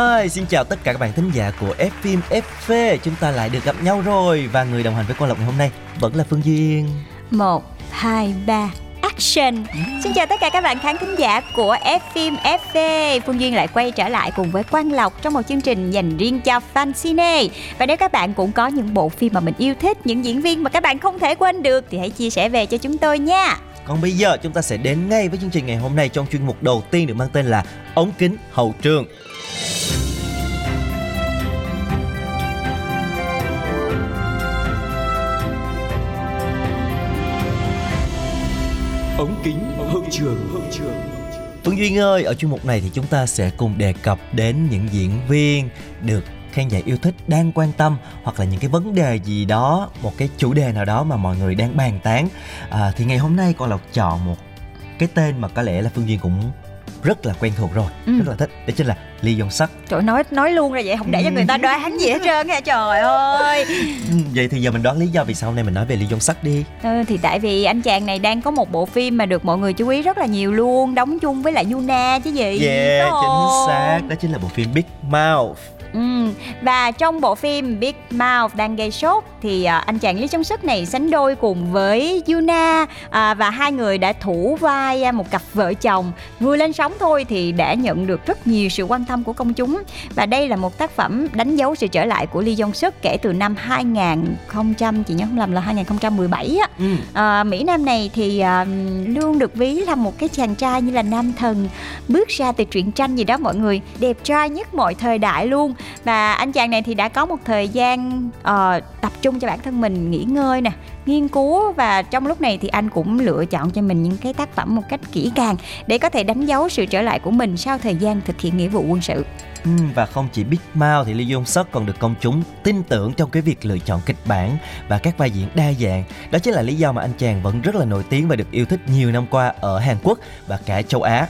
Hi, xin chào tất cả các bạn thính giả của F phim FV Chúng ta lại được gặp nhau rồi Và người đồng hành với Quang Lộc ngày hôm nay vẫn là Phương Duyên. Một hai ba Action. Xin chào tất cả các bạn khán thính giả của F phim FV Phương Duyên lại quay trở lại cùng với Quang Lộc Trong một chương trình dành riêng cho fan cine. Và nếu các bạn cũng có những bộ phim mà mình yêu thích Những diễn viên mà các bạn không thể quên được Thì hãy chia sẻ về cho chúng tôi nha. Còn bây giờ chúng ta sẽ đến ngay với chương trình ngày hôm nay Trong chuyên mục đầu tiên được mang tên là Ống kính hậu trường ống kính hậu trường hậu trường. Phương Duyên ơi, ở chuyên mục này thì chúng ta sẽ cùng đề cập đến những diễn viên được khán giả yêu thích đang quan tâm hoặc là những cái vấn đề gì đó một cái chủ đề nào đó mà mọi người đang bàn tán. À, thì ngày hôm nay con lộc chọn một cái tên mà có lẽ là phương duyên cũng rất là quen thuộc rồi Ừ. rất là thích. Đó chính là lee jong suk. Trời nói nói luôn ra vậy không để cho người ta đoán gì hết trơn á trời ơi. Ừ, vậy thì giờ mình đoán lý do vì sao hôm nay mình nói về lee jong suk đi. Ừ, Thì tại vì anh chàng này đang có một bộ phim mà được mọi người chú ý rất là nhiều luôn Đóng chung với lại Yuna chứ gì. Yeah chính xác. Đó chính là bộ phim big mouth Ừ, và trong bộ phim Big Mouth đang gây sốt thì à, anh chàng Lý Trong Sức này sánh đôi cùng với Yuna à, và hai người đã thủ vai à, một cặp vợ chồng. Vừa lên sóng thôi thì đã nhận được rất nhiều sự quan tâm của công chúng. Và đây là một tác phẩm đánh dấu sự trở lại của Lee Jong Suk kể từ năm 2000 chị nhớ không lầm là 2017 á. Ừ. À, Mỹ Nam này thì à, luôn được ví là một cái chàng trai như là nam thần bước ra từ truyện tranh gì đó mọi người. Đẹp trai nhất mọi thời đại luôn và anh chàng này thì đã có một thời gian uh, tập trung cho bản thân mình nghỉ ngơi nè nghiên cứu và trong lúc này thì anh cũng lựa chọn cho mình những cái tác phẩm một cách kỹ càng để có thể đánh dấu sự trở lại của mình sau thời gian thực hiện nghĩa vụ quân sự Ừ, và không chỉ Big Mouth thì Lee Jong Suk còn được công chúng tin tưởng trong cái việc lựa chọn kịch bản và các vai diễn đa dạng. Đó chính là lý do mà anh chàng vẫn rất là nổi tiếng và được yêu thích nhiều năm qua ở Hàn Quốc và cả châu Á.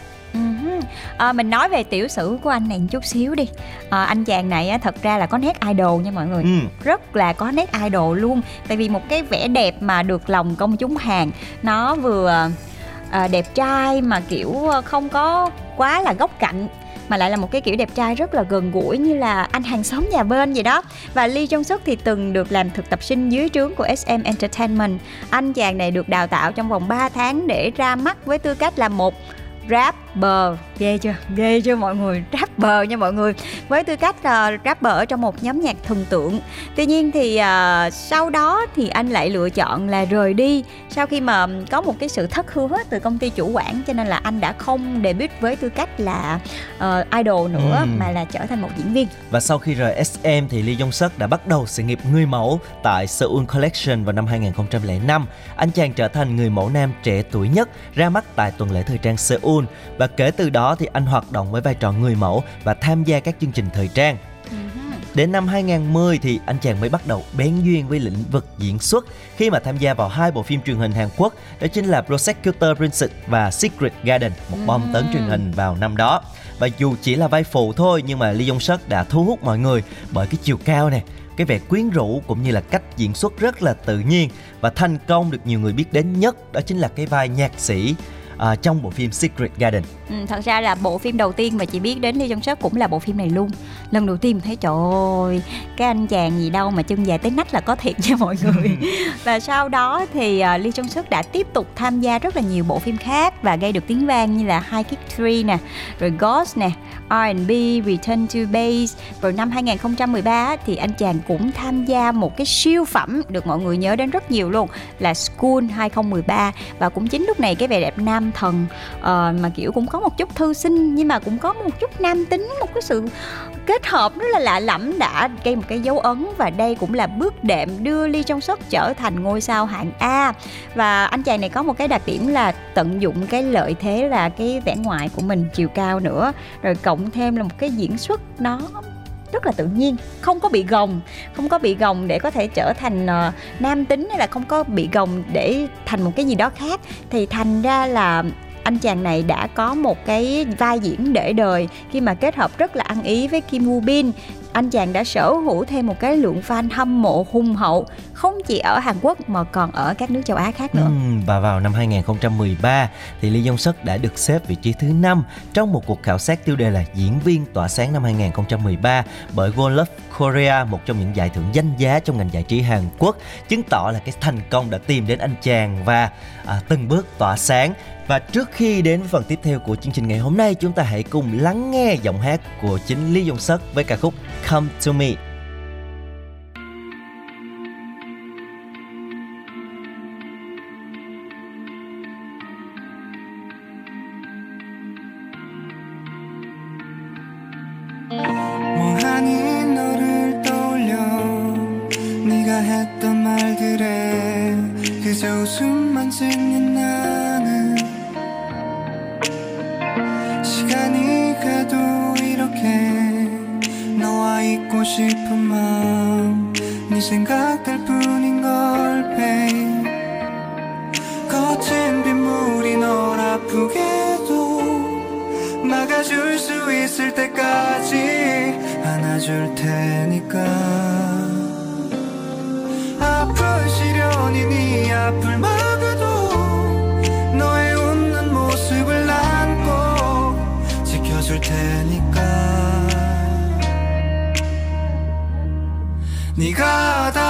À, mình nói về tiểu sử của anh này một chút xíu đi. À, anh chàng này á, thật ra là có nét idol nha mọi người. Ừ. rất là có nét idol luôn. Tại vì một cái vẻ đẹp mà được lòng công chúng Hàn nó vừa à, đẹp trai mà kiểu không có quá là góc cạnh mà lại là một cái kiểu đẹp trai rất là gần gũi như là anh hàng xóm nhà bên vậy đó. Và Lee Jong Suk thì từng được làm thực tập sinh dưới trướng của SM Entertainment. Anh chàng này được đào tạo trong vòng 3 tháng để ra mắt với tư cách là một rapper ghê chưa? Ghê chưa mọi người? Rapper nha mọi người. Với tư cách uh, rapper ở trong một nhóm nhạc thần tượng. Tuy nhiên thì uh, sau đó thì anh lại lựa chọn là rời đi. Sau khi mà có một cái sự thất hứa từ công ty chủ quản cho nên là anh đã không debut với tư cách là uh, idol nữa Ừm. mà là trở thành một diễn viên. Và sau khi rời SM thì Lee Jong Suk đã bắt đầu sự nghiệp người mẫu tại Seoul Collection vào năm 2005. Anh chàng trở thành người mẫu nam trẻ tuổi nhất ra mắt tại tuần lễ thời trang Seoul và kể từ đó thì anh hoạt động với vai trò người mẫu và tham gia các chương trình thời trang. Đến năm 2010 thì anh chàng mới bắt đầu bén duyên với lĩnh vực diễn xuất khi mà tham gia vào hai bộ phim truyền hình Hàn Quốc đó chính là Prosecutor Princess và Secret Garden, một bom tấn truyền hình vào năm đó. Và dù chỉ là vai phụ thôi nhưng mà Lee Jong Suk đã thu hút mọi người bởi cái chiều cao nè, cái vẻ quyến rũ cũng như là cách diễn xuất rất là tự nhiên và thành công được nhiều người biết đến nhất đó chính là cái vai nhạc sĩ à, trong bộ phim Secret Garden. Ừ, thật ra là bộ phim đầu tiên mà chị biết đến Lee Jong Suk cũng là bộ phim này luôn. Lần đầu tiên thấy trời ơi cái anh chàng gì đâu mà chân dài tới nách là có thiệt nha mọi người. Và sau đó thì uh, Lee Jong Suk đã tiếp tục tham gia rất là nhiều bộ phim khác và gây được tiếng vang như là High Kick 3 nè rồi Ghost nè R&B Return to Base. Rồi năm 2013 á, thì anh chàng cũng tham gia một cái siêu phẩm được mọi người nhớ đến rất nhiều luôn là Cool 2013 và cũng chính lúc này cái vẻ đẹp nam thần uh, mà kiểu cũng có một chút thư sinh nhưng mà cũng có một chút nam tính một cái sự kết hợp rất là lạ lẫm đã gây một cái dấu ấn. Và đây cũng là bước đệm đưa Lee trong Suk trở thành ngôi sao hạng A. Và anh chàng này có một cái đặc điểm là tận dụng cái lợi thế là cái vẻ ngoài của mình chiều cao nữa. Rồi cộng thêm là một cái diễn xuất nó rất là tự nhiên không có bị gồng không có bị gồng để có thể trở thành uh, nam tính hay là không có bị gồng để thành một cái gì đó khác. Thì thành ra là anh chàng này đã có một cái vai diễn để đời khi mà kết hợp rất là ăn ý với Kim Woo Bin anh chàng đã sở hữu thêm một cái lượng fan hâm mộ hùng hậu không chỉ ở Hàn Quốc mà còn ở các nước châu Á khác nữa. Ừ, và vào năm 2013 thì Lee Jong Suk đã được xếp vị trí thứ 5 trong một cuộc khảo sát tiêu đề là diễn viên tỏa sáng năm 2013 bởi World Love Korea, một trong những giải thưởng danh giá trong ngành giải trí Hàn Quốc, chứng tỏ là cái thành công đã tìm đến anh chàng và à, từng bước tỏa sáng và trước khi đến với phần tiếp theo của chương trình ngày hôm nay, chúng ta hãy cùng lắng nghe giọng hát của chính Lee Dung Suk với ca khúc Come to Me. 싶은 마음 네 생각할 뿐인 걸 babe. 거친 빗물이 널 아프게도 막아줄 수 있을 때까지 안아줄 테니까. 아픈 시련이 네 아플 만 cada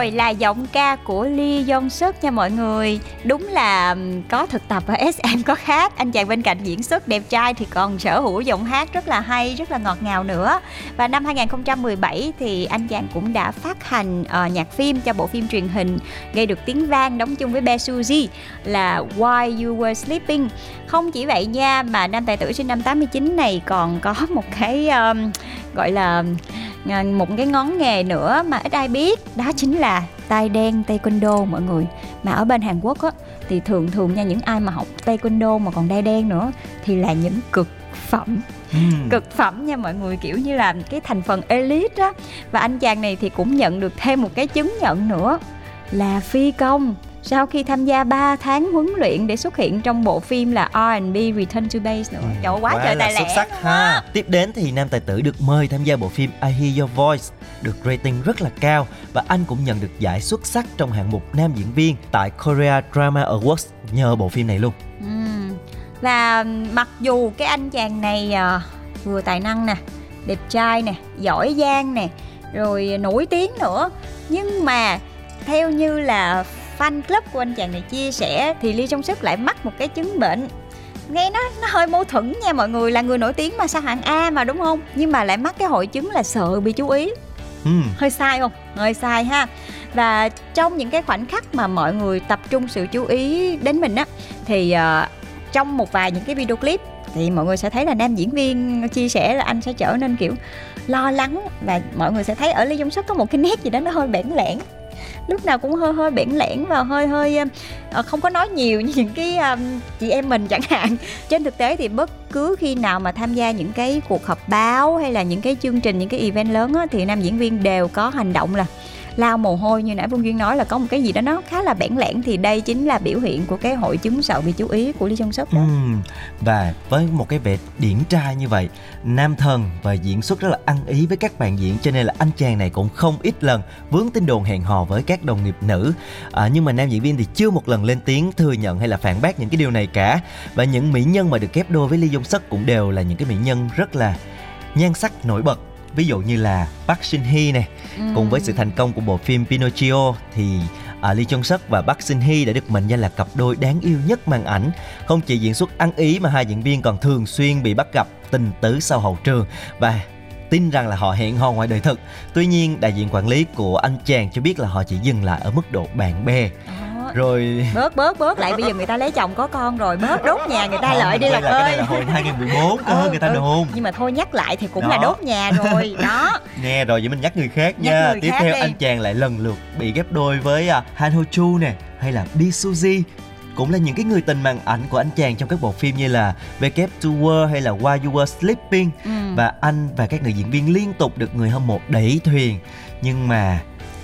rồi là giọng ca của Lee Jong Suk nha mọi người. Đúng là có thực tập ở SM có khác. Anh chàng bên cạnh diễn xuất đẹp trai thì còn sở hữu giọng hát rất là hay, rất là ngọt ngào nữa. Và năm 2017 thì anh chàng cũng đã phát hành uh, nhạc phim cho bộ phim truyền hình Gây được tiếng vang đóng chung với Bae Suzy là Why You Were Sleeping. Không chỉ vậy nha mà nam tài tử sinh năm 89 này còn có một cái um, gọi là một cái ngón nghề nữa mà ít ai biết đó chính là tay đen taekwondo mọi người. Mà ở bên Hàn Quốc á thì thường thường nha những ai mà học taekwondo mà còn đai đen nữa thì là những cực phẩm. Ừm. cực phẩm nha mọi người kiểu như là cái thành phần elite á. Và anh chàng này thì cũng nhận được thêm một cái chứng nhận nữa là phi công sau khi tham gia 3 tháng huấn luyện để xuất hiện trong bộ phim là R&B Return to Base nữa. Trời ơi, quá, trời tài xuất lẻ sắc luôn ha. tiếp đến thì nam tài tử được mời tham gia bộ phim I Hear Your Voice được rating rất là cao và anh cũng nhận được giải xuất sắc trong hạng mục nam diễn viên tại Korea Drama Awards nhờ bộ phim này luôn. Ừm. và mặc dù cái anh chàng này à, vừa tài năng nè đẹp trai nè giỏi giang nè rồi nổi tiếng nữa nhưng mà theo như là fan club của anh chàng này chia sẻ thì Lee Jong Suk lại mắc một cái chứng bệnh. Nghe nó nó hơi mâu thuẫn nha mọi người là người nổi tiếng mà sao hạng A mà đúng không? Nhưng mà lại mắc cái hội chứng là sợ bị chú ý. Ừm. hơi sai không? Hơi sai ha. Và trong những cái khoảnh khắc mà mọi người tập trung sự chú ý đến mình á thì ờ, trong một vài những cái video clip thì mọi người sẽ thấy là nam diễn viên chia sẻ là anh sẽ trở nên kiểu lo lắng và mọi người sẽ thấy ở Lee Jong Suk có một cái nét gì đó nó hơi bẽn lẽn lúc nào cũng hơi hơi bẽn lẽn và hơi hơi ờ, ờ, không có nói nhiều như những cái ờ, chị em mình chẳng hạn. Trên thực tế thì bất cứ khi nào mà tham gia những cái cuộc họp báo hay là những cái chương trình những cái event lớn á, thì nam diễn viên đều có hành động là lao mồ hôi như nãy Phương Duyên nói là có một cái gì đó nó khá là bẽn lẽn thì đây chính là biểu hiện của cái hội chứng sợ bị chú ý của Lý Jong Suk đó. Và với một cái vẻ điển trai như vậy nam thần và diễn xuất rất là ăn ý với các bạn diễn cho nên là anh chàng này cũng không ít lần vướng tin đồn hẹn hò với các đồng nghiệp nữ. À, nhưng mà nam diễn viên thì chưa một lần lên tiếng thừa nhận hay là phản bác những cái điều này cả. Và những mỹ nhân mà được ghép đôi với Lee Jong Suk cũng đều là những cái mỹ nhân rất là nhan sắc nổi bật ví dụ như là Park Shin Hye này cùng với sự thành công của bộ phim Pinocchio thì à, Lee Jong Suk và Park Shin Hye đã được mệnh danh là cặp đôi đáng yêu nhất màn ảnh. Không chỉ diễn xuất ăn ý mà hai diễn viên còn thường xuyên bị bắt gặp tình tứ sau hậu trường và tin rằng là họ hẹn hò ngoài đời thực. Tuy nhiên, đại diện quản lý của anh chàng cho biết là họ chỉ dừng lại ở mức độ bạn bè. Đó. Rồi bớt bớt bớt lại bây giờ người ta lấy chồng có con rồi bớt đốt nhà người ta lợi đi Lộc lại cái ơi này là hồi 2014 cơ Ừ, người ta ừ. đồn. nhưng mà thôi nhắc lại thì cũng là Đó. đốt nhà rồi đó Nghe rồi vậy mình nhắc người khác Nhắc nha. người Tiếp khác theo đi. anh chàng lại lần lượt bị ghép đôi với à, Han Ho Chu nè hay là Bi Suzy cũng là những cái người tình màn ảnh của anh chàng trong các bộ phim như là Wake Up to War hay là While You Were Sleeping ừ. và anh và các nữ diễn viên liên tục được người hâm mộ đẩy thuyền nhưng mà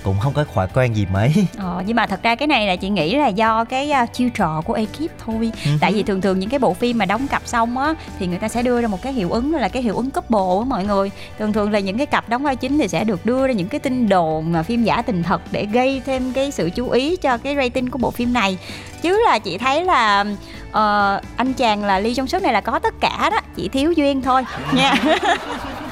cũng không có khả quan gì mấy. Ờ, nhưng mà thật ra cái này là chị nghĩ là do cái uh, chiêu trò của ekip thôi. Ừ. tại vì thường thường những cái bộ phim mà đóng cặp xong á thì người ta sẽ đưa ra một cái hiệu ứng đó là cái hiệu ứng couple á mọi người. Thường thường là những cái cặp đóng vai chính thì sẽ được đưa ra những cái tin đồn mà phim giả tình thật để gây thêm cái sự chú ý cho cái rating của bộ phim này. Chứ là chị thấy là ờ, anh chàng là Lee Jong Suk này là có tất cả đó chỉ thiếu duyên thôi. Nha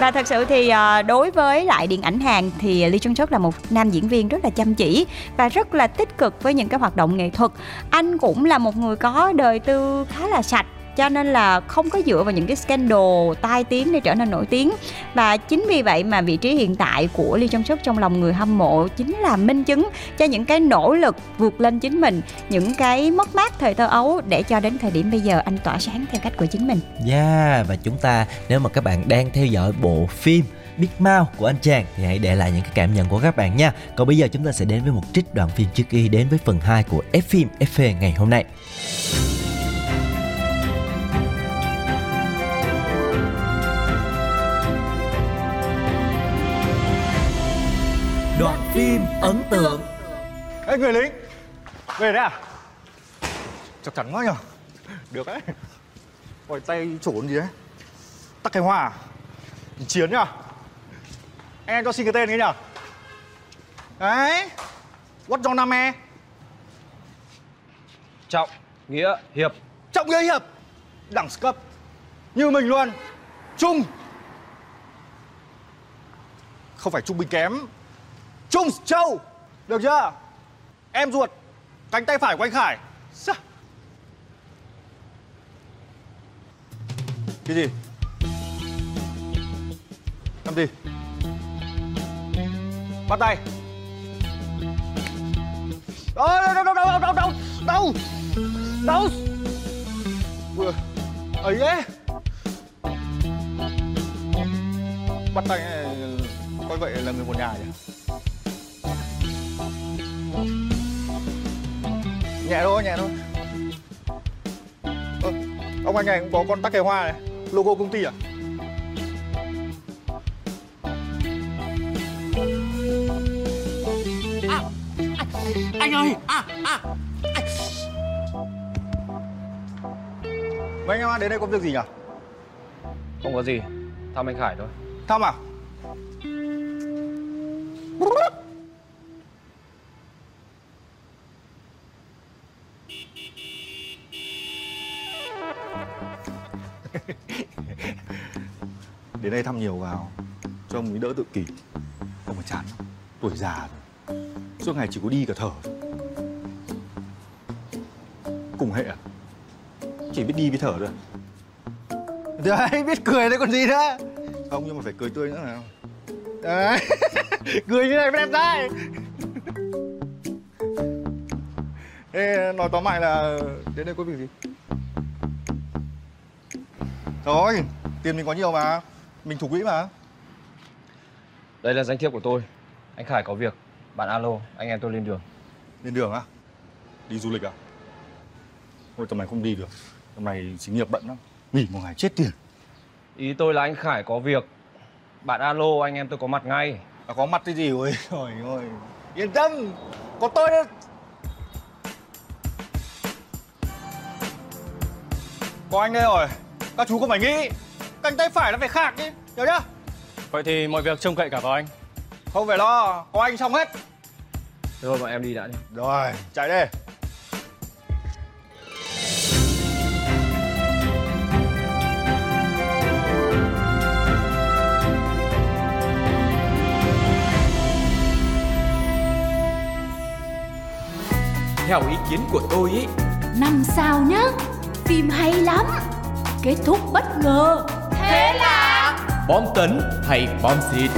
và thật sự thì ờ, đối với lại điện ảnh Hàn thì Lee Chung Suk là một nam diễn viên rất là chăm chỉ và rất là tích cực với những cái hoạt động nghệ thuật. Anh cũng là một người có đời tư khá là sạch cho nên là không có dựa vào những cái scandal tai tiếng để trở nên nổi tiếng và chính vì vậy mà vị trí hiện tại của Lee Jong Suk trong lòng người hâm mộ chính là minh chứng cho những cái nỗ lực vượt lên chính mình những cái mất mát thời thơ ấu để cho đến thời điểm bây giờ anh tỏa sáng theo cách của chính mình Yeah, và chúng ta nếu mà các bạn đang theo dõi bộ phim Big Mouth của anh chàng thì hãy để lại những cái cảm nhận của các bạn nha. Còn bây giờ chúng ta sẽ đến với một trích đoạn phim trước khi đến với phần 2 của F phim FV ngày hôm nay. Phim ấn tượng. Ê người lính. Về đấy à? Chắc chắn quá nhở Được đấy. Ôi tay trốn gì đấy Tắc cái hoa à? Chiến nhở Em cho xin cái tên cái nhở Đấy. What's your name Trọng, Nghĩa, Hiệp. Trọng nghĩa hiệp. Đẳng cấp. Như mình luôn. Trung. Không phải trung bình kém Trung Châu. Được chưa? Em ruột, Cánh tay phải của anh Khải. Sa Cái gì? Làm gì? Bắt tay. Đâu đau đau đau đau đau Đâu Đâu Vừa ấy ấy Bắt tay ờ, coi vậy là người một nhà vậy nhẹ thôi nhẹ thôi. Ơ, ông anh này cũng có con tắc kè hoa này. Logo công ty à? Anh ơi À à. Mấy anh em đến đây có việc gì nhỉ? Không có gì. Thăm anh Khải thôi. Thăm à đến đây thăm nhiều vào. Cho ông ấy đỡ tự kỷ. Ông mà chán lắm. tuổi già rồi. Suốt ngày chỉ có đi cả thở cùng hệ à? Chỉ biết đi biết thở thôi đấy biết cười đấy còn gì nữa. Không nhưng mà phải cười tươi nữa nào đấy. Cười như này mới đẹp trai. Ê, nói tóm lại là đến đây có việc gì? Thôi tiền mình có nhiều mà mình thủ quỹ mà. Đây là danh thiếp của tôi. Anh Khải có việc. Bạn alo Anh em tôi lên đường. Lên đường á? Đi du lịch à? Thôi tầm này không đi được. Tầm này xí nghiệp bận lắm. Nghỉ một ngày chết tiền. Ý tôi là anh Khải có việc. Bạn alo anh em tôi có mặt ngay. À, có mặt cái gì? Ôi trời ơi. Yên tâm. Có tôi đây. Có anh đây rồi. Các chú không phải nghĩ cánh tay phải nó phải khạc đi hiểu chưa? Vậy thì mọi việc trông cậy cả vào anh. không phải lo có anh xong hết. Thôi bọn em đi đã đi rồi chạy đây Theo ý kiến của tôi ý Năm sao nhá Phim hay lắm. Kết thúc bất ngờ Thế là Bom tấn hay bom xịt?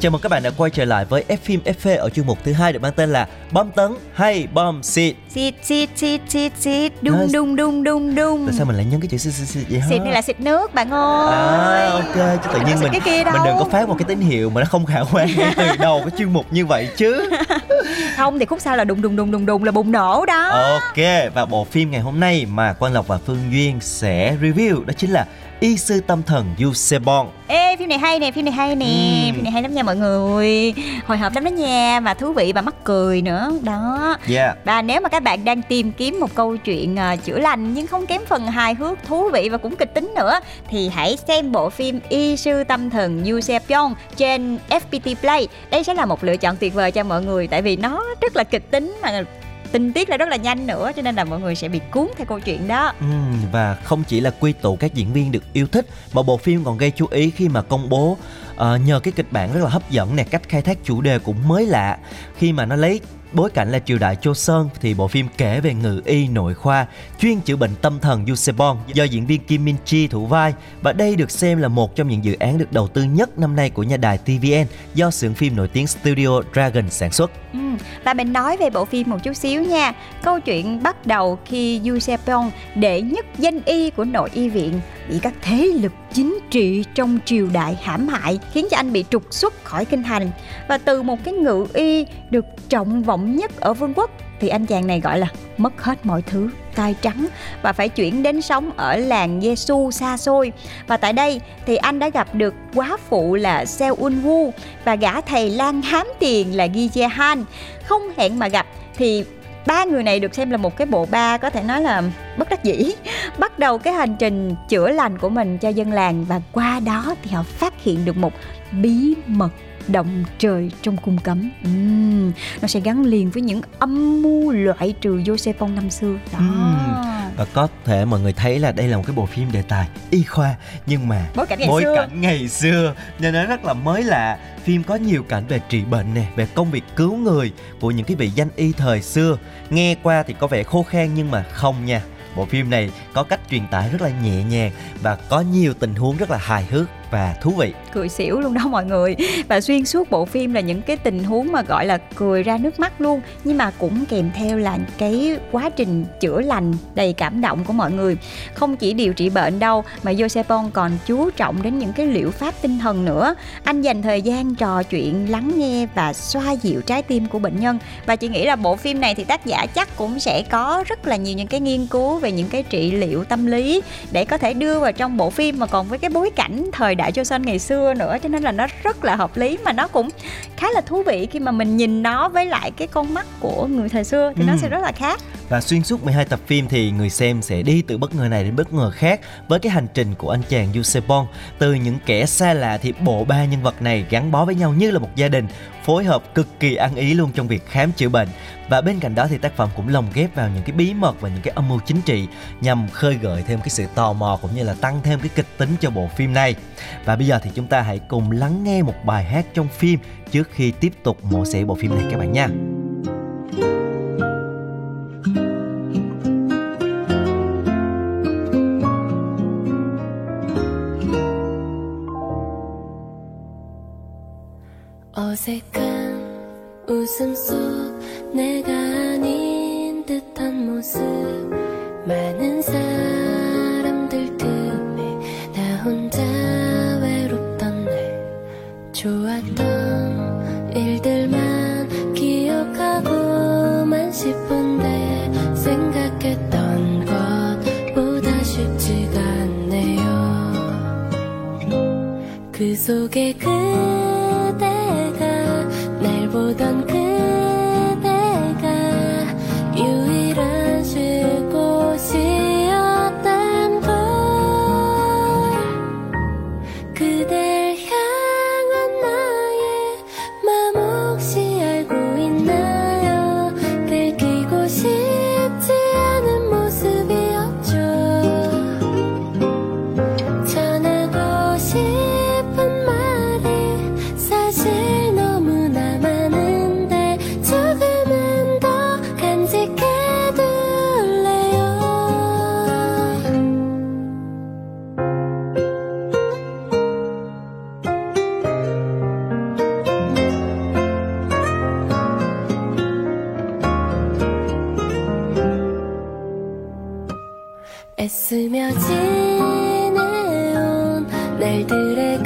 Chào mừng các bạn đã quay trở lại với F phim FV ở chuyên mục thứ hai được mang tên là Bom tấn hay bom xịt. xịt xịt xịt xịt xịt đung đung đung đung đung Tại sao mình lại nhấn cái chữ xịt xịt xịt vậy hả? xịt này là xịt nước bạn ơi À ok, chứ tự nhiên mình mình đừng có phát một cái tín hiệu mà nó không khả quan ngay từ đầu cái chuyên mục như vậy chứ. không thì khúc sau là đùng đùng đùng đùng đùng là bùng nổ đó Ok, và bộ phim ngày hôm nay mà Quang Lộc và Phương Duyên sẽ review đó chính là Y sư tâm thần Yu Sebon. Ê phim này hay nè, phim này hay nè, Ừm. phim này hay lắm nha mọi người Hồi hộp lắm đó nha, và thú vị và mắc cười nữa Đó Yeah. Và nếu mà các bạn đang tìm kiếm một câu chuyện à, chữa lành nhưng không kém phần hài hước, thú vị và cũng kịch tính nữa thì hãy xem bộ phim Y sư tâm thần Yu Sepyeong trên FPT Play. Đây sẽ là một lựa chọn tuyệt vời cho mọi người tại vì nó rất là kịch tính mà tình tiết là rất là nhanh nữa cho nên là mọi người sẽ bị cuốn theo câu chuyện đó. ừ, và không chỉ là quy tụ các diễn viên được yêu thích mà bộ phim còn gây chú ý khi mà công bố uh, nhờ cái kịch bản rất là hấp dẫn nè cách khai thác chủ đề cũng mới lạ khi mà nó lấy bối cảnh là triều đại Joseon thì bộ phim kể về ngự y nội khoa chuyên chữa bệnh tâm thần Yusebon do diễn viên Kim Min Chi thủ vai và đây được xem là một trong những dự án được đầu tư nhất năm nay của nhà đài TVN do xưởng phim nổi tiếng Studio Dragon sản xuất. Ừ. Và mình nói về bộ phim một chút xíu nha Câu chuyện bắt đầu khi Yu Sepong đệ nhất danh y của nội y viện, bị các thế lực chính trị trong triều đại hãm hại, khiến cho anh bị trục xuất khỏi kinh thành và từ một cái ngự y được trọng vọng nhất ở vương quốc thì anh chàng này gọi là mất hết mọi thứ tay trắng và phải chuyển đến sống ở làng Giêsu xa xôi. Và tại đây thì anh đã gặp được quá phụ là Seo Un Woo và gã thầy lang hám tiền là Gi Jae Han không hẹn mà gặp thì ba người này được xem là một cái bộ ba có thể nói là bất đắc dĩ. Bắt đầu cái hành trình chữa lành của mình cho dân làng và qua đó thì họ phát hiện được một bí mật động trời trong cung cấm. Ừm, nó sẽ gắn liền với những âm mưu loại trừ Josephon năm xưa. Đó. Ừm. Và có thể mọi người thấy là đây là một cái bộ phim đề tài y khoa nhưng mà bối cảnh ngày bối xưa. cảnh ngày xưa nên nó rất là mới lạ. Phim có nhiều cảnh về trị bệnh nè về công việc cứu người của những cái vị danh y thời xưa. Nghe qua thì có vẻ khô khan nhưng mà không nha. Bộ phim này có cách truyền tải rất là nhẹ nhàng và có nhiều tình huống rất là hài hước và thú vị. Cười xỉu luôn đó mọi người. Và xuyên suốt bộ phim là những cái tình huống mà, gọi là, cười ra nước mắt luôn, nhưng mà cũng kèm theo là cái quá trình chữa lành đầy cảm động của mọi người. Không chỉ điều trị bệnh đâu, mà Joseph còn chú trọng đến những cái liệu pháp tinh thần nữa. Anh dành thời gian trò chuyện, lắng nghe và xoa dịu trái tim của bệnh nhân. Và chị nghĩ là bộ phim này thì tác giả chắc cũng sẽ có rất là nhiều những cái nghiên cứu về những cái trị liệu tâm lý để có thể đưa vào trong bộ phim mà còn với cái bối cảnh thời đại Joseon ngày xưa nữa cho nên là nó rất là hợp lý mà nó cũng khá là thú vị khi mà mình nhìn nó với lại cái con mắt của người thời xưa thì ừ. nó sẽ rất là khác và xuyên suốt 12 tập phim thì người xem sẽ đi từ bất ngờ này đến bất ngờ khác với cái hành trình của anh chàng Yusebon từ những kẻ xa lạ thì bộ ba nhân vật này gắn bó với nhau như là một gia đình phối hợp cực kỳ ăn ý luôn trong việc khám chữa bệnh. Và bên cạnh đó thì tác phẩm cũng lồng ghép vào những cái bí mật và những cái âm mưu chính trị nhằm khơi gợi thêm cái sự tò mò cũng như là tăng thêm cái kịch tính cho bộ phim này. Và bây giờ thì chúng ta hãy cùng lắng nghe một bài hát trong phim trước khi tiếp tục mổ xẻ bộ phim này các bạn nha. 그 속에 그 애쓰며 지내온 날들의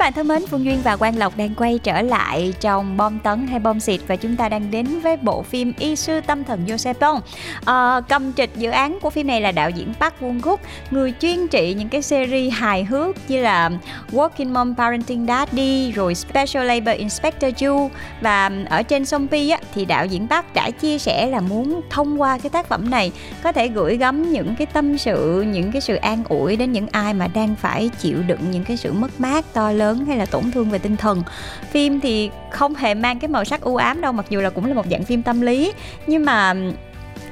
Các bạn thân mến, Phương Duyên và Quang Lộc đang quay trở lại trong bom tấn hay bom xịt và chúng ta đang đến với bộ phim Y sư tâm thần Joseph à, Cầm trịch dự án của phim này là đạo diễn Park Won Guk, người chuyên trị những cái series hài hước như là Working Mom Parenting Daddy, rồi Special Labor Inspector Ju và ở trên Shopee á, thì đạo diễn Park đã chia sẻ là muốn thông qua cái tác phẩm này có thể gửi gắm những cái tâm sự, những cái sự an ủi đến những ai mà đang phải chịu đựng những cái sự mất mát to lớn lớn hay là tổn thương về tinh thần. Phim thì không hề mang cái màu sắc u ám đâu, mặc dù là cũng là một dạng phim tâm lý. Nhưng mà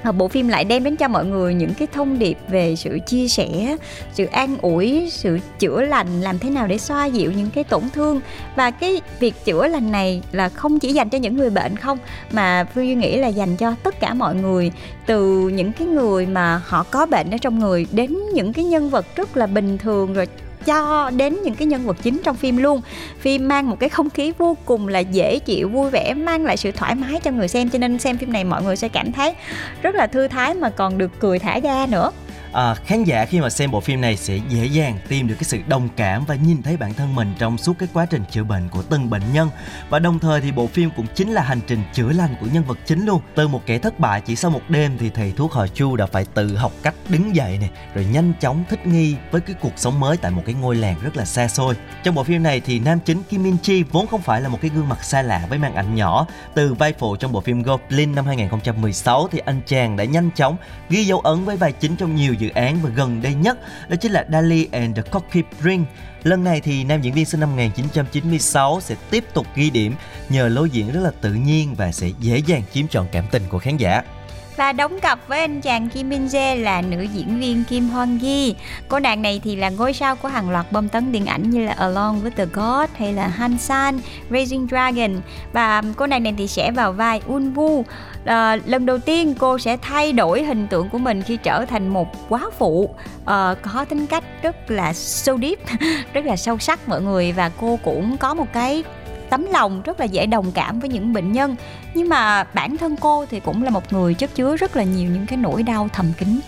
ờ, bộ phim lại đem đến cho mọi người những cái thông điệp về sự chia sẻ, sự an ủi, sự chữa lành, làm thế nào để xoa dịu những cái tổn thương. Và cái việc chữa lành này là không chỉ dành cho những người bệnh không, mà phương duy nghĩ là dành cho tất cả mọi người. Từ những cái người mà họ có bệnh ở trong người đến những cái nhân vật rất là bình thường, rồi cho đến những cái nhân vật chính trong phim luôn. Phim mang một cái không khí vô cùng là dễ chịu, vui vẻ, mang lại sự thoải mái cho người xem. Cho nên xem phim này mọi người sẽ cảm thấy rất là thư thái mà còn được cười thả ga nữa à, khán giả khi mà xem bộ phim này sẽ dễ dàng tìm được cái sự đồng cảm và nhìn thấy bản thân mình trong suốt cái quá trình chữa bệnh của từng bệnh nhân. Và đồng thời thì bộ phim cũng chính là hành trình chữa lành của nhân vật chính luôn. Từ một kẻ thất bại chỉ sau một đêm thì thầy thuốc họ chu đã phải tự học cách đứng dậy này rồi nhanh chóng thích nghi với cái cuộc sống mới tại một cái ngôi làng rất là xa xôi. Trong bộ phim này thì nam chính Kim Min Chi vốn không phải là một cái gương mặt xa lạ với màn ảnh nhỏ. Từ vai phụ trong bộ phim Goblin năm 2016 thì anh chàng đã nhanh chóng ghi dấu ấn với vai chính trong nhiều dự án và gần đây nhất, đó chính là Dali and the Coffee Ring. Lần này thì nam diễn viên sinh năm 1996 sẽ tiếp tục ghi điểm nhờ lối diễn rất là tự nhiên và sẽ dễ dàng chiếm trọn cảm tình của khán giả và đóng cặp với anh chàng Kim Min Jae là nữ diễn viên Kim Hwan Gi. Cô nàng này thì là ngôi sao của hàng loạt bom tấn điện ảnh như là Along with the God hay là Han San, Raising Dragon và cô nàng này thì sẽ vào vai Un Woo. À, lần đầu tiên cô sẽ thay đổi hình tượng của mình khi trở thành một quá phụ à, có tính cách rất là sâu deep rất là sâu sắc mọi người và cô cũng có một cái tấm lòng rất là dễ đồng cảm với những bệnh nhân. Nhưng mà bản thân cô thì cũng là một người chất chứa rất là nhiều những cái nỗi đau thầm kín.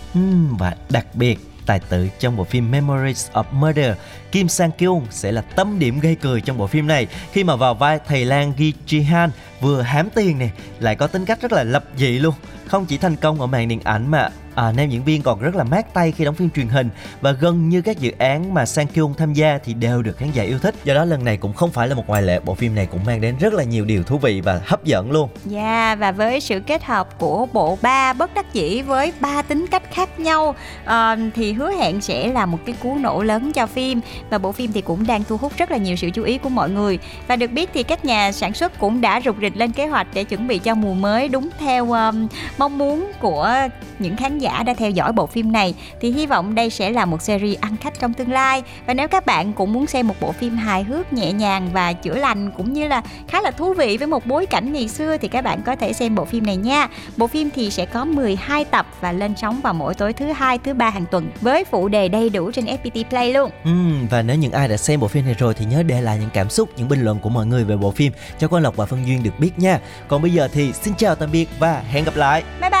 Và đặc biệt tài tử trong bộ phim Memories of Murder, Kim Sang Kyung sẽ là tâm điểm gây cười trong bộ phim này. Khi mà vào vai thầy lang Gi Ji-han vừa hám tiền này lại có tính cách rất là lập dị luôn. Không chỉ thành công ở màn điện ảnh mà à, nam diễn viên còn rất là mát tay khi đóng phim truyền hình và gần như các dự án mà Sang Kyung tham gia thì đều được khán giả yêu thích. Do đó lần này cũng không phải là một ngoại lệ bộ phim này cũng mang đến rất là nhiều điều thú vị và hấp dẫn luôn. Dạ yeah, và với sự kết hợp của bộ ba bất đắc dĩ với ba tính cách khác nhau uh, thì hứa hẹn sẽ là một cái cú nổ lớn cho phim. Và bộ phim thì cũng đang thu hút rất là nhiều sự chú ý của mọi người. Và được biết thì các nhà sản xuất cũng đã rục rịch lên kế hoạch để chuẩn bị cho mùa mới đúng theo um, mong muốn của những khán giả đã theo dõi bộ phim này thì hy vọng đây sẽ là một series ăn khách trong tương lai. Và nếu các bạn cũng muốn xem một bộ phim hài hước nhẹ nhàng và chữa lành cũng như là khá là thú vị với một bối cảnh ngày xưa thì các bạn có thể xem bộ phim này nha. Bộ phim thì sẽ có 12 tập và lên sóng vào mỗi tối thứ hai thứ ba hàng tuần với phụ đề đầy đủ trên FPT Play luôn. Ừ, và nếu những ai đã xem bộ phim này rồi thì nhớ để lại những cảm xúc những bình luận của mọi người về bộ phim cho Quang Lộc và Phân Duyên được biết nha. Còn bây giờ thì xin chào tạm biệt và hẹn gặp lại. Bye bye